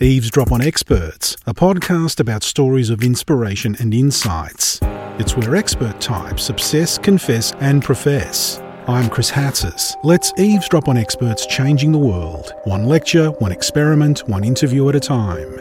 Eavesdrop on Experts, a podcast about stories of inspiration and insights. It's where expert types obsess, confess, and profess. I'm Chris Hatzis. Let's eavesdrop on experts changing the world. One lecture, one experiment, one interview at a time.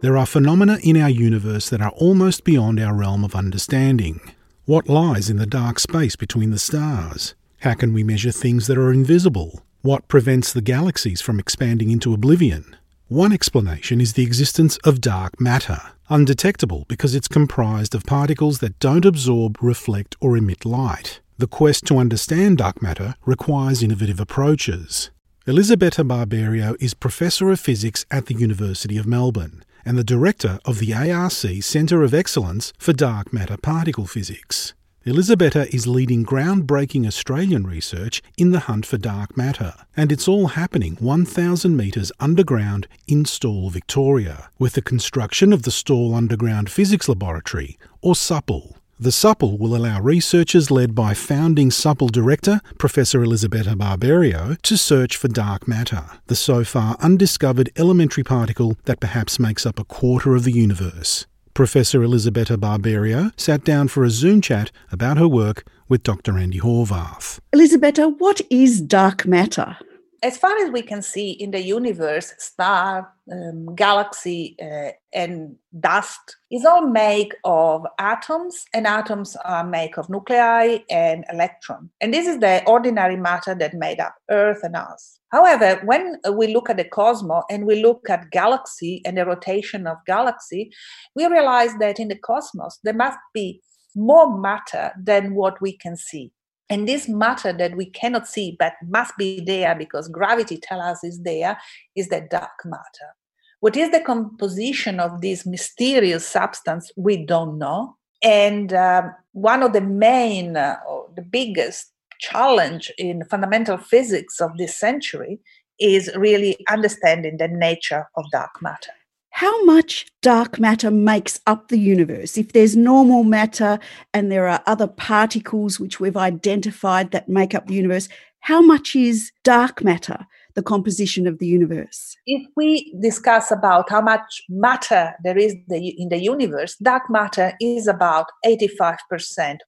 There are phenomena in our universe that are almost beyond our realm of understanding. What lies in the dark space between the stars? How can we measure things that are invisible? What prevents the galaxies from expanding into oblivion? One explanation is the existence of dark matter, undetectable because it's comprised of particles that don't absorb, reflect, or emit light. The quest to understand dark matter requires innovative approaches. Elisabetta Barberio is Professor of Physics at the University of Melbourne and the Director of the ARC Centre of Excellence for Dark Matter Particle Physics. Elisabetta is leading groundbreaking Australian research in the hunt for dark matter, and it's all happening 1,000 metres underground in Stawell, Victoria, with the construction of the Stawell Underground Physics Laboratory, or SUPL. The SUPL will allow researchers led by founding SUPL director Professor Elisabetta Barberio to search for dark matter, the so far undiscovered elementary particle that perhaps makes up a quarter of the universe. Professor Elisabetta Barberio sat down for a Zoom chat about her work with Dr. Andy Horvath. Elisabetta, what is dark matter? As far as we can see in the universe, star, um, galaxy, uh, and dust is all made of atoms, and atoms are made of nuclei and electron. And this is the ordinary matter that made up Earth and us. However, when we look at the cosmos and we look at galaxy and the rotation of galaxy, we realize that in the cosmos there must be more matter than what we can see. And this matter that we cannot see but must be there because gravity tells us is there is the dark matter. What is the composition of this mysterious substance? We don't know. And um, one of the main, uh, or the biggest challenge in fundamental physics of this century is really understanding the nature of dark matter. How much dark matter makes up the universe? If there's normal matter and there are other particles which we've identified that make up the universe, how much is dark matter? the composition of the universe? If we discuss about how much matter there is in the universe, dark matter is about 85%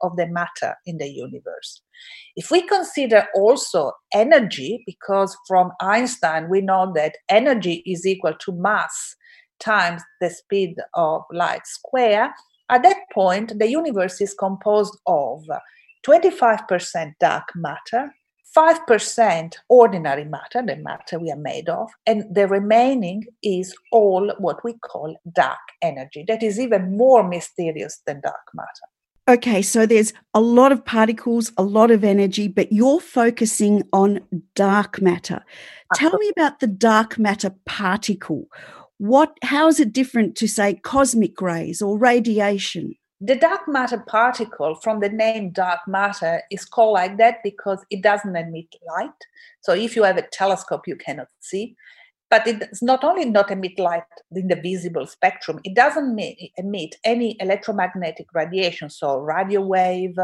of the matter in the universe. If we consider also energy, because from Einstein we know that energy is equal to mass times the speed of light square, at that point the universe is composed of 25% dark matter, 5% ordinary matter, the matter we are made of, and the remaining is all what we call dark energy. That is even more mysterious than dark matter. Okay, so there's a lot of particles, a lot of energy, but you're focusing on dark matter. Tell me about the dark matter particle. What how is it different to say cosmic rays or radiation? The dark matter particle from the name dark matter is called like that because it doesn't emit light. So if you have a telescope, you cannot see. But it's not only not emit light in the visible spectrum, it doesn't emit any electromagnetic radiation, so radio wave,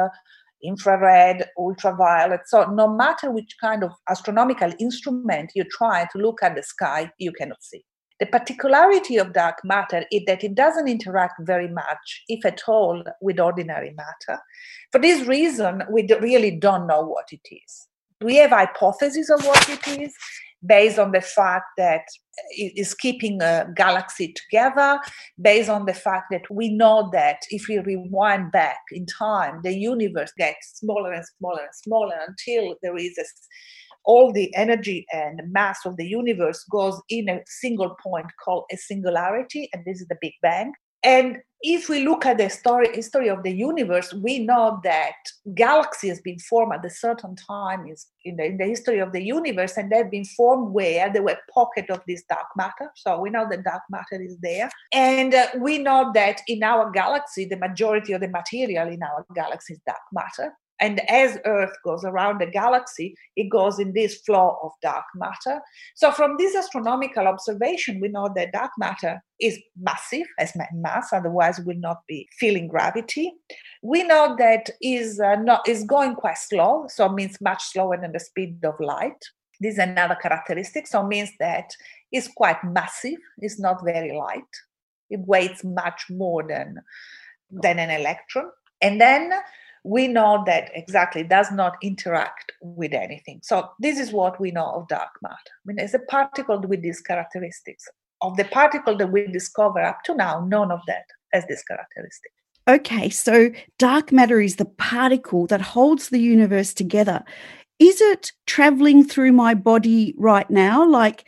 infrared, ultraviolet. So no matter which kind of astronomical instrument you try to look at the sky, you cannot see. The particularity of dark matter is that it doesn't interact very much, if at all, with ordinary matter. For this reason, we really don't know what it is. We have hypotheses of what it is based on the fact that it is keeping a galaxy together, based on the fact that we know that if we rewind back in time, the universe gets smaller and smaller and smaller until there is a all the energy and mass of the universe goes in a single point called a singularity, and this is the Big Bang. And if we look at the story, history of the universe, we know that galaxies have been formed at a certain time in the, in the history of the universe, and they've been formed where there were pockets of this dark matter. So we know that dark matter is there. And uh, we know that in our galaxy, the majority of the material in our galaxy is dark matter. And as Earth goes around the galaxy, it goes in this flow of dark matter. So, from this astronomical observation, we know that dark matter is massive, as mass, otherwise, will not be feeling gravity. We know that is uh, not is going quite slow, so it means much slower than the speed of light. This is another characteristic. So means that it's quite massive. It's not very light. It weighs much more than than an electron. And then we know that exactly does not interact with anything. So this is what we know of dark matter. I mean, it's a particle with these characteristics. Of the particle that we discover up to now, none of that has this characteristic. Okay, so dark matter is the particle that holds the universe together. Is it traveling through my body right now? Like,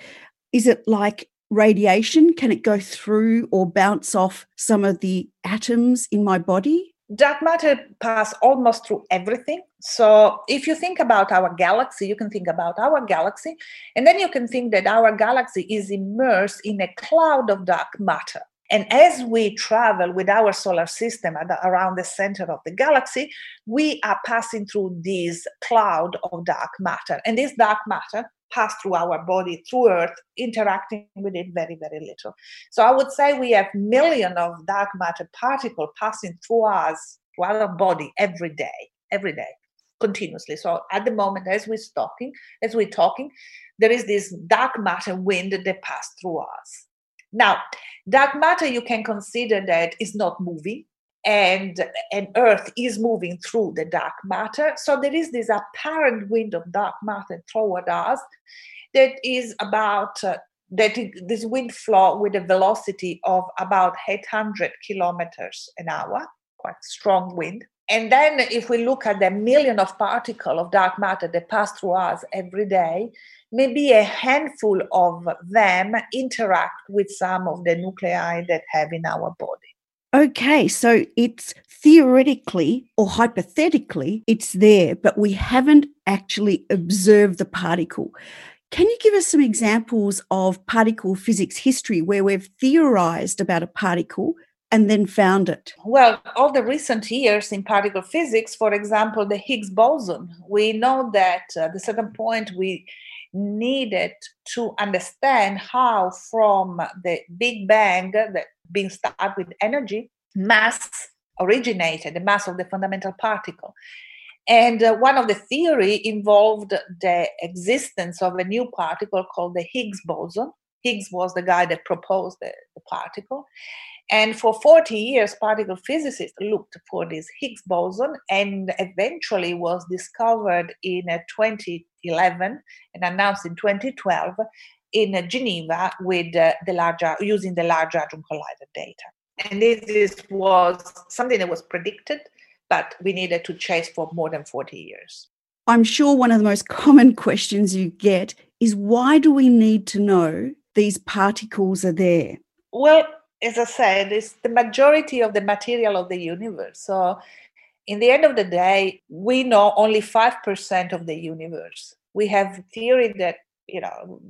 is it like radiation? Can it go through or bounce off some of the atoms in my body? Dark matter pass almost through everything. So if you think about our galaxy you can think about our galaxy and then you can think that our galaxy is immersed in a cloud of dark matter. And as we travel with our solar system the, around the center of the galaxy we are passing through this cloud of dark matter. And this dark matter pass through our body, through Earth, interacting with it very, very little. So I would say we have millions of dark matter particles passing through us, through our body every day, every day, continuously. So at the moment, as we're talking, as we're talking, there is this dark matter wind that pass through us. Now, dark matter you can consider that is not moving and and earth is moving through the dark matter. So there is this apparent wind of dark matter toward us that is about uh, that this wind flow with a velocity of about 800 kilometers an hour quite strong wind. And then if we look at the million of particles of dark matter that pass through us every day maybe a handful of them interact with some of the nuclei that have in our body Okay, so it's theoretically or hypothetically, it's there, but we haven't actually observed the particle. Can you give us some examples of particle physics history where we've theorized about a particle and then found it? Well, all the recent years in particle physics, for example, the Higgs boson, we know that at a certain point we needed to understand how from the Big Bang, that being started with energy, mass originated, the mass of the fundamental particle. And uh, one of the theory involved the existence of a new particle called the Higgs boson. Higgs was the guy that proposed the, the particle. And for 40 years, particle physicists looked for this Higgs boson and eventually was discovered in uh, 2011 and announced in 2012 in Geneva with uh, the larger using the Large Hadron Collider data. And this was something that was predicted, but we needed to chase for more than 40 years. I'm sure one of the most common questions you get is why do we need to know these particles are there? Well, as I said, it's the majority of the material of the universe. So, in the end of the day, we know only 5% of the universe. We have theory that, you know,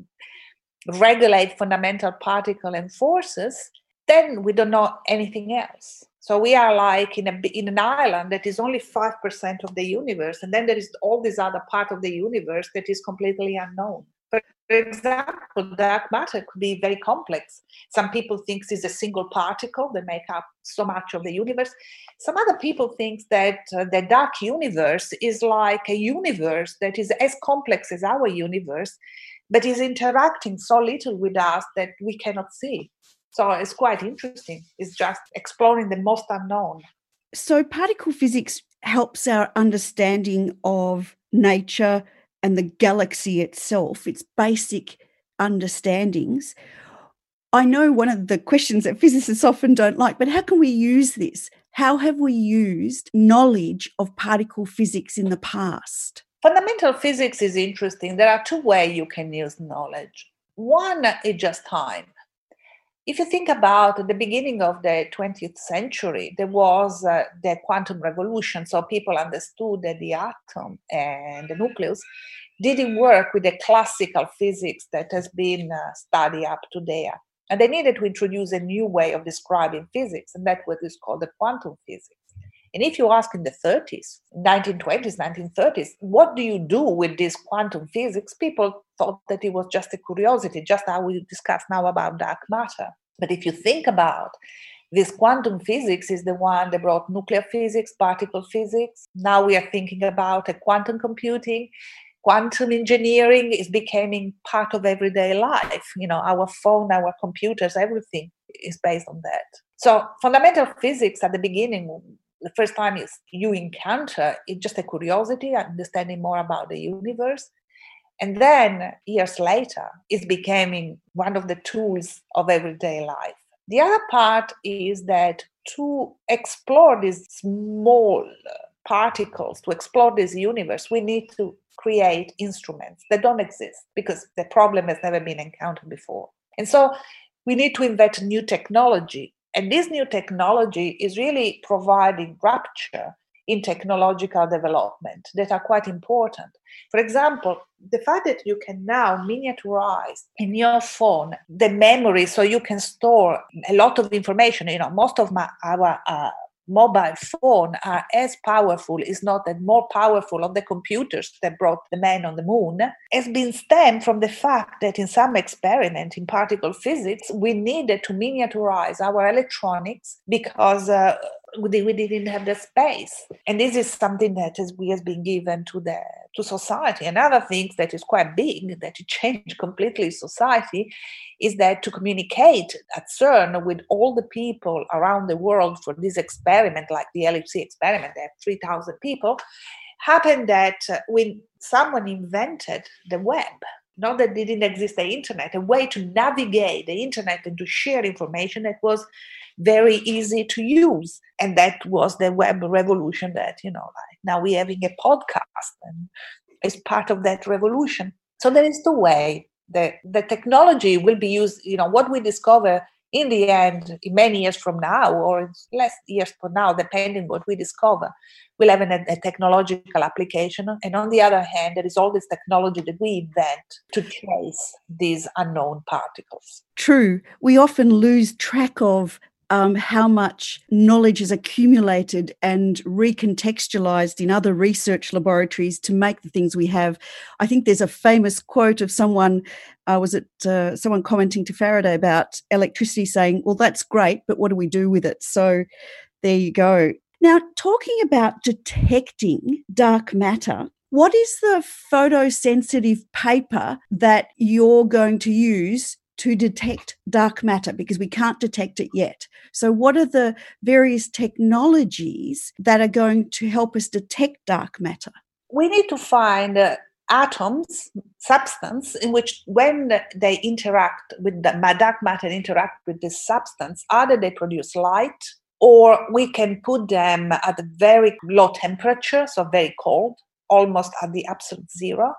regulate fundamental particle and forces, then we don't know anything else. So we are like in a in an island that is only five percent of the universe, and then there is all this other part of the universe that is completely unknown. Example, dark matter could be very complex. Some people think it's a single particle that make up so much of the universe. Some other people think that uh, the dark universe is like a universe that is as complex as our universe, but is interacting so little with us that we cannot see. So it's quite interesting. It's just exploring the most unknown. So particle physics helps our understanding of nature and the galaxy itself, its basic understandings. I know one of the questions that physicists often don't like, but how can we use this? How have we used knowledge of particle physics in the past? Fundamental physics is interesting. There are two ways you can use knowledge. One is just time. If you think about the beginning of the 20th century, there was uh, the quantum revolution. So people understood that the atom and the nucleus didn't work with the classical physics that has been uh, studied up to there. And they needed to introduce a new way of describing physics, and that was called the quantum physics. And if you ask in the 30s, 1920s, 1930s, what do you do with this quantum physics? People thought that it was just a curiosity, just how we discuss now about dark matter. But if you think about this quantum physics is the one that brought nuclear physics, particle physics. Now we are thinking about a quantum computing. quantum engineering is becoming part of everyday life you know our phone our computers everything is based on that so fundamental physics at the beginning the first time is you encounter it's just a curiosity understanding more about the universe and then years later it's becoming one of the tools of everyday life the other part is that to explore these small particles to explore this universe we need to create instruments that don't exist because the problem has never been encountered before. And so we need to invent new technology. And this new technology is really providing rupture in technological development that are quite important. For example, the fact that you can now miniaturize in your phone the memory so you can store a lot of information. You know, most of my our uh, mobile phone are as powerful, is not that more powerful of the computers that brought the man on the moon, has been stemmed from the fact that in some experiment in particle physics, we needed to miniaturize our electronics because uh, we, we didn't have the space. And this is something that has, has been given to the to society. Another thing that is quite big, that changed completely society, is that to communicate at CERN with all the people around the world for this experiment, like the LHC experiment, they have 3,000 people, happened that uh, when someone invented the web, not that didn't exist the internet, a way to navigate the internet and to share information that was very easy to use. And that was the web revolution that, you know, like now we're having a podcast and it's part of that revolution. So there is the way that the technology will be used, you know, what we discover in the end, many years from now, or less years from now, depending what we discover, we'll have an, a technological application. And on the other hand, there is all this technology that we invent to trace these unknown particles. True. We often lose track of um, how much knowledge is accumulated and recontextualized in other research laboratories to make the things we have. I think there's a famous quote of someone, uh, was it uh, someone commenting to Faraday about electricity saying, Well, that's great, but what do we do with it? So there you go. Now, talking about detecting dark matter, what is the photosensitive paper that you're going to use to detect dark matter because we can't detect it yet. So, what are the various technologies that are going to help us detect dark matter? We need to find uh, atoms, substance, in which when they interact with the dark matter, interact with this substance, either they produce light or we can put them at a very low temperature, so very cold, almost at the absolute zero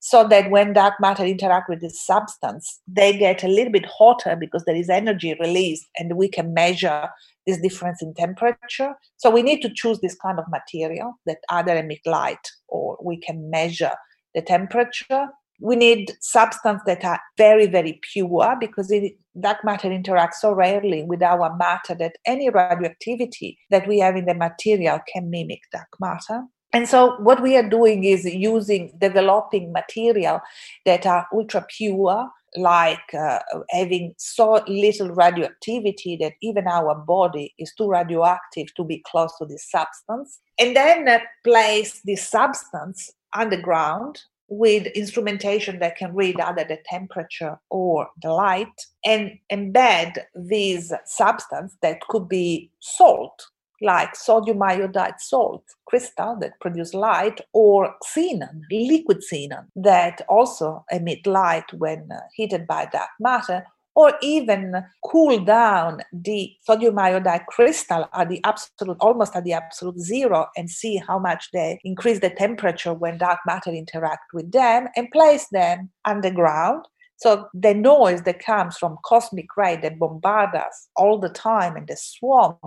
so that when dark matter interact with this substance they get a little bit hotter because there is energy released and we can measure this difference in temperature. So we need to choose this kind of material that either emit light or we can measure the temperature. We need substances that are very very pure because it, dark matter interacts so rarely with our matter that any radioactivity that we have in the material can mimic dark matter and so what we are doing is using developing material that are ultra pure like uh, having so little radioactivity that even our body is too radioactive to be close to this substance. And then uh, place this substance underground with instrumentation that can read either the temperature or the light and embed this substance that could be salt like sodium iodide salt crystal that produce light or xenon liquid xenon that also emit light when uh, heated by dark matter or even cool down the sodium iodide crystal at the absolute almost at the absolute zero and see how much they increase the temperature when dark matter interact with them and place them underground. So the noise that comes from cosmic ray that bombard us all the time in the swamp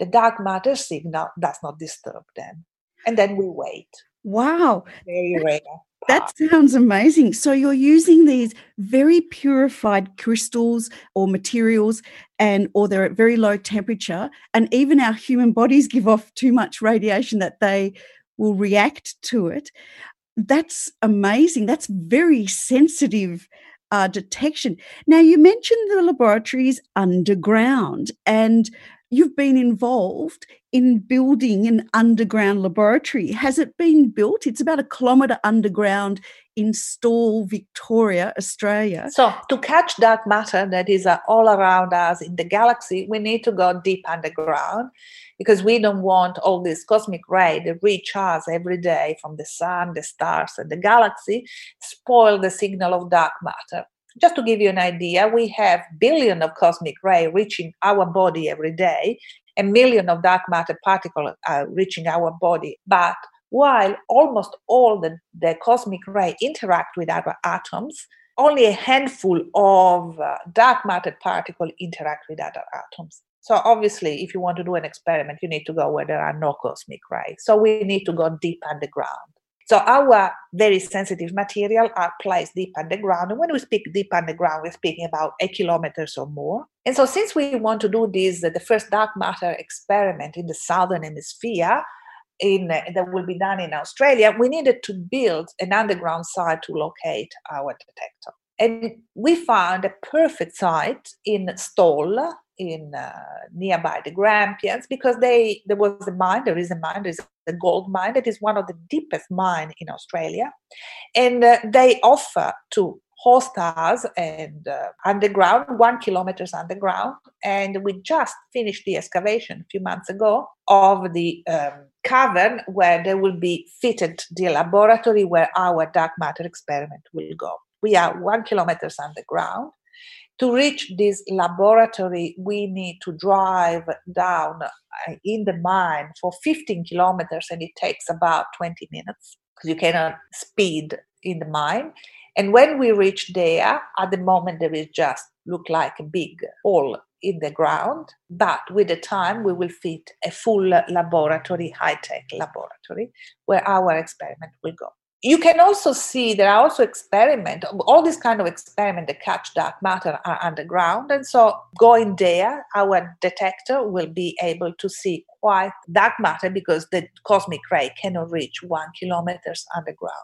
the dark matter signal does not disturb them. And then we wait. Wow. Very rare. That sounds amazing. So you're using these very purified crystals or materials and or they're at very low temperature and even our human bodies give off too much radiation that they will react to it. That's amazing. That's very sensitive uh, detection. Now, you mentioned the laboratories underground, and you've been involved in building an underground laboratory. Has it been built? It's about a kilometre underground in Stawell, Victoria, Australia. So, to catch dark matter that is uh, all around us in the galaxy, we need to go deep underground because we don't want all this cosmic ray that reach us every day from the sun, the stars, and the galaxy spoil the signal of dark matter. Just to give you an idea, we have billion of cosmic ray reaching our body every day, a million of dark matter particles are reaching our body. But while almost all the, the cosmic ray interact with our atoms, only a handful of uh, dark matter particles interact with other atoms. So obviously, if you want to do an experiment, you need to go where there are no cosmic rays. So we need to go deep underground. So our very sensitive material are placed deep underground. And when we speak deep underground, we're speaking about eight kilometers or more. And so since we want to do this, the first dark matter experiment in the southern hemisphere, in, uh, that will be done in Australia, we needed to build an underground site to locate our detector. And we found a perfect site in Stawell, in uh, nearby the Grampians, because they there was a mine, there is a mine, there is a gold mine that is one of the deepest mine in Australia, and uh, they offer to host us and uh, underground, one kilometers underground, and we just finished the excavation a few months ago of the um, cavern where there will be fitted the laboratory where our dark matter experiment will go. We are one kilometers underground. To reach this laboratory, we need to drive down uh, in the mine for 15 kilometers, and it takes about 20 minutes because you cannot speed in the mine. And when we reach there, at the moment there is just look like a big hole in the ground, but with the time we will fit a full laboratory, high-tech laboratory, where our experiment will go you can also see there are also experiment all these kind of experiment that catch dark matter are underground. And so going there our detector will be able to see quite dark matter because the cosmic ray cannot reach one kilometers underground.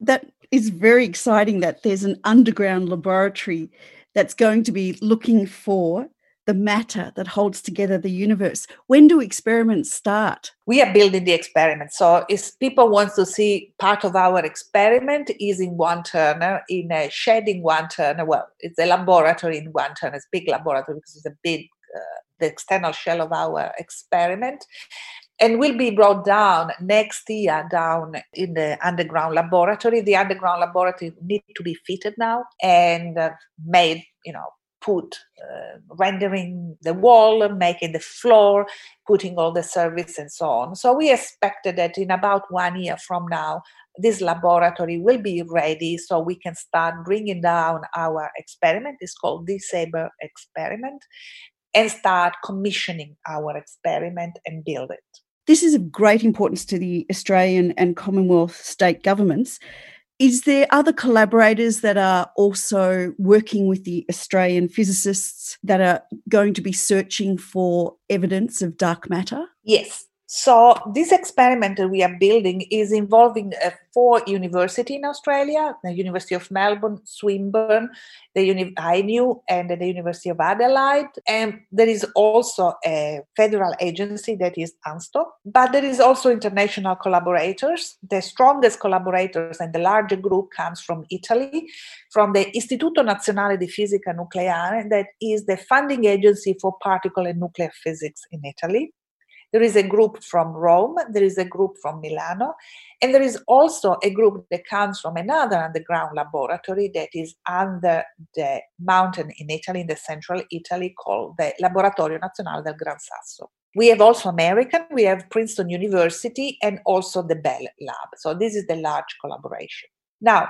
That is very exciting that there's an underground laboratory that's going to be looking for the matter that holds together the universe. When do experiments start? We are building the experiment. So if people want to see part of our experiment is in one Turner, in a shed in one Turner. Well, it's a laboratory in one Turner. It's a big laboratory because it's a big, uh, the external shell of our experiment and will be brought down next year down in the underground laboratory. The underground laboratory need to be fitted now and uh, made, you know, put uh, rendering the wall, making the floor, putting all the service and so on. So we expected that in about one year from now, this laboratory will be ready so we can start bringing down our experiment. It's called the SABRE experiment and start commissioning our experiment and build it. This is of great importance to the Australian and Commonwealth state governments is there other collaborators that are also working with the Australian physicists that are going to be searching for evidence of dark matter? Yes. So this experiment that we are building is involving uh, four universities in Australia: the University of Melbourne, Swinburne, the Uni- ANU, and the University of Adelaide. And there is also a federal agency that is ANSTO. But there is also international collaborators. The strongest collaborators and the larger group comes from Italy, from the Istituto Nazionale di Fisica Nucleare, that is the funding agency for particle and nuclear physics in Italy. There is a group from Rome, there is a group from Milano, and there is also a group that comes from another underground laboratory that is under the mountain in Italy, in the central Italy, called the Laboratorio Nazionale del Gran Sasso. We have also American, we have Princeton University, and also the Bell Lab. So this is the large collaboration. Now,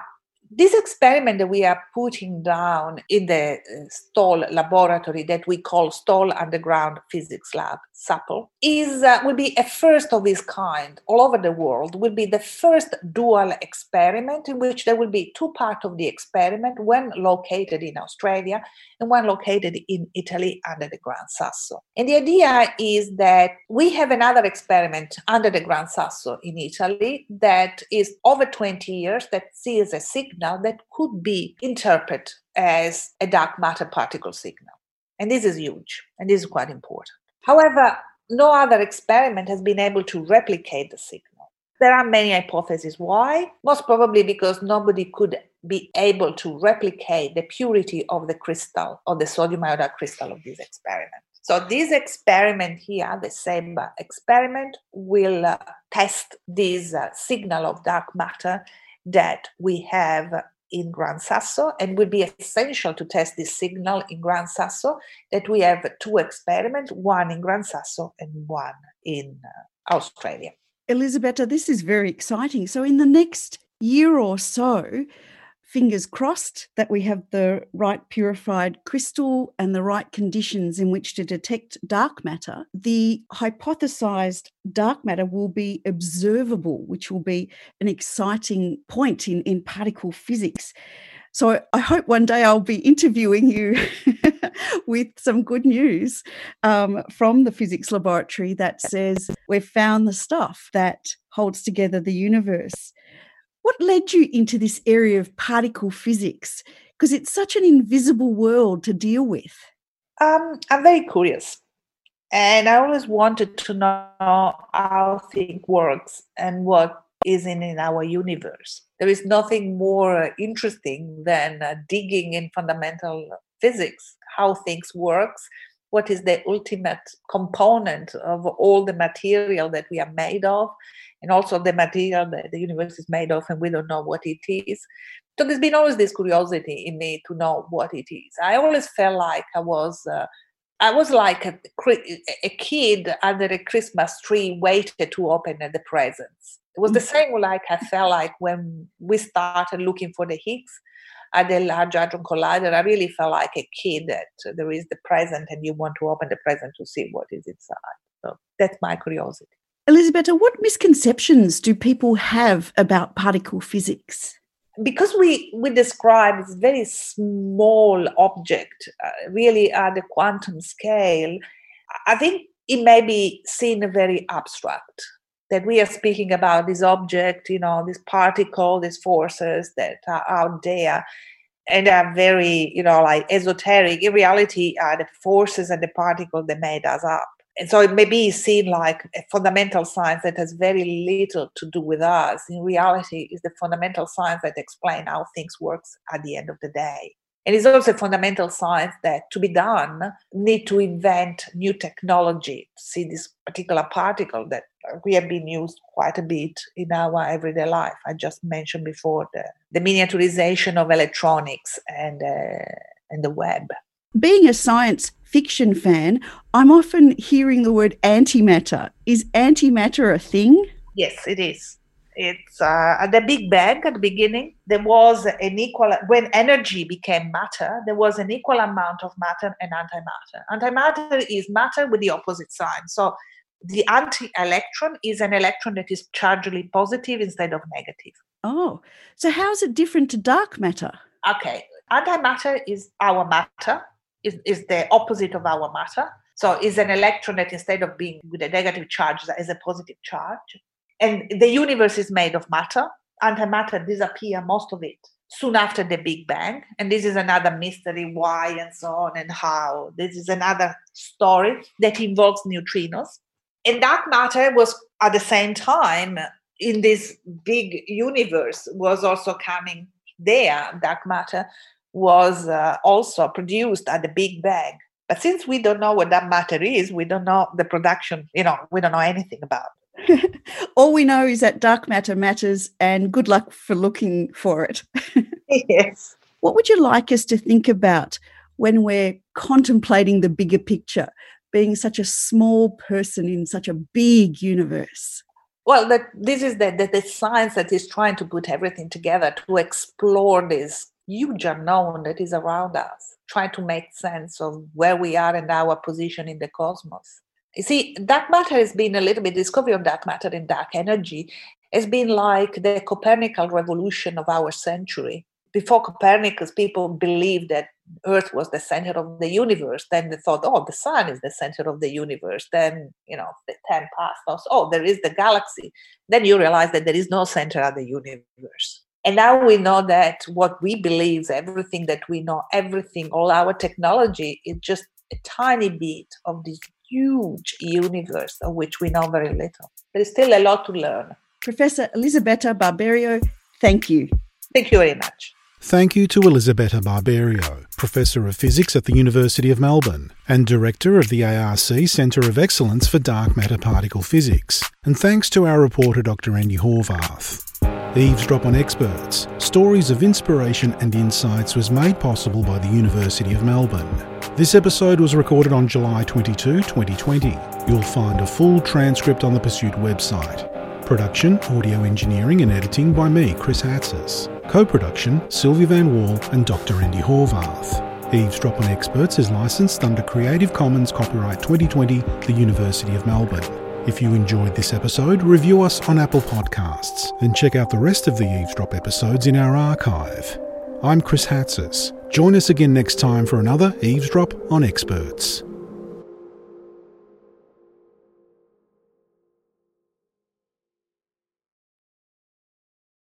this experiment that we are putting down in the uh, Stawell laboratory that we call Stawell Underground Physics Lab, SUPL, is uh, will be a first of its kind all over the world. Will be the first dual experiment in which there will be two parts of the experiment, one located in Australia and one located in Italy under the Gran Sasso. And the idea is that we have another experiment under the Gran Sasso in Italy that is over 20 years that sees a signal signal that could be interpreted as a dark matter particle signal. And this is huge and this is quite important. However, no other experiment has been able to replicate the signal. There are many hypotheses why. Most probably because nobody could be able to replicate the purity of the crystal, of the sodium iodide crystal of this experiment. So this experiment here, the same experiment, will uh, test this uh, signal of dark matter that we have in Gran Sasso and will be essential to test this signal in Gran Sasso that we have two experiments, one in Gran Sasso and one in uh, Australia. Elisabetta, this is very exciting. So, in the next year or so, fingers crossed that we have the right purified crystal and the right conditions in which to detect dark matter, the hypothesized dark matter will be observable, which will be an exciting point in, in particle physics. So I hope one day I'll be interviewing you with some good news um, from the physics laboratory that says we've found the stuff that holds together the universe. What led you into this area of particle physics? Because it's such an invisible world to deal with. Um, I'm very curious. And I always wanted to know how things works and what is in, in our universe. There is nothing more interesting than uh, digging in fundamental physics, how things works, what is the ultimate component of all the material that we are made of, and also the material that the universe is made of, and we don't know what it is. So there's been always this curiosity in me to know what it is. I always felt like I was. Uh, I was like a, a kid under a Christmas tree, waited to open the presents. It was the mm. same like I felt like when we started looking for the Higgs at the Large Hadron Collider. I really felt like a kid that there is the present and you want to open the present to see what is inside. So that's my curiosity. Elisabetta, what misconceptions do people have about particle physics? Because we, we describe this very small object, uh, really at the quantum scale, I think it may be seen a very abstract. That we are speaking about this object, you know, this particle, these forces that are out there, and are very, you know, like esoteric. In reality, are the forces and the particles that made us up. And so it may be seen like a fundamental science that has very little to do with us. In reality is the fundamental science that explain how things works at the end of the day and it's also a fundamental science that to be done need to invent new technology to see this particular particle that we have been used quite a bit in our everyday life i just mentioned before the, the miniaturization of electronics and uh, and the web being a science fiction fan, I'm often hearing the word antimatter. Is antimatter a thing? Yes, it is. It's uh, at the Big Bang at the beginning, there was an equal, when energy became matter, there was an equal amount of matter and antimatter. Antimatter is matter with the opposite sign. So the anti electron is an electron that is chargedly positive instead of negative. Oh, so how is it different to dark matter? Okay, antimatter is our matter, is, is the opposite of our matter. So is an electron that instead of being with a negative charge is a positive charge. And the universe is made of matter. Antimatter disappear most of it soon after the Big Bang. And this is another mystery why and so on and how. This is another story that involves neutrinos. And dark matter was at the same time in this big universe was also coming there, dark matter was uh, also produced at the Big Bang. But since we don't know what that matter is, we don't know the production, you know, we don't know anything about All we know is that dark matter matters, and good luck for looking for it. yes. What would you like us to think about when we're contemplating the bigger picture, being such a small person in such a big universe? Well, that this is the, the, the science that is trying to put everything together to explore this huge unknown that is around us, trying to make sense of where we are and our position in the cosmos. You see, dark matter has been a little bit discovery of dark matter and dark energy has been like the Copernican revolution of our century. Before Copernicus, people believed that Earth was the center of the universe. Then they thought, oh, the sun is the center of the universe. Then, you know, the time passed. Oh, there is the galaxy. Then you realize that there is no center of the universe. And now we know that what we believe, everything that we know, everything, all our technology is just a tiny bit of this huge universe of which we know very little. There is still a lot to learn. Professor Elisabetta Barberio, thank you. Thank you very much. Thank you to Elisabetta Barberio, Professor of Physics at the University of Melbourne and Director of the ARC Centre of Excellence for Dark Matter Particle Physics. And thanks to our reporter Dr. Andy Horvath. Eavesdrop on Experts Stories of Inspiration and Insights was made possible by the University of Melbourne. This episode was recorded on July 22, 2020. You'll find a full transcript on the Pursuit website. Production, audio engineering, and editing by me, Chris Hatzis. Co production, Silvi Vann-Wall and Dr. Andy Horvath. Eavesdrop on Experts is licensed under Creative Commons Copyright 2020, the University of Melbourne. If you enjoyed this episode, review us on Apple Podcasts and check out the rest of the Eavesdrop episodes in our archive. I'm Chris Hatzis. Join us again next time for another Eavesdrop on Experts.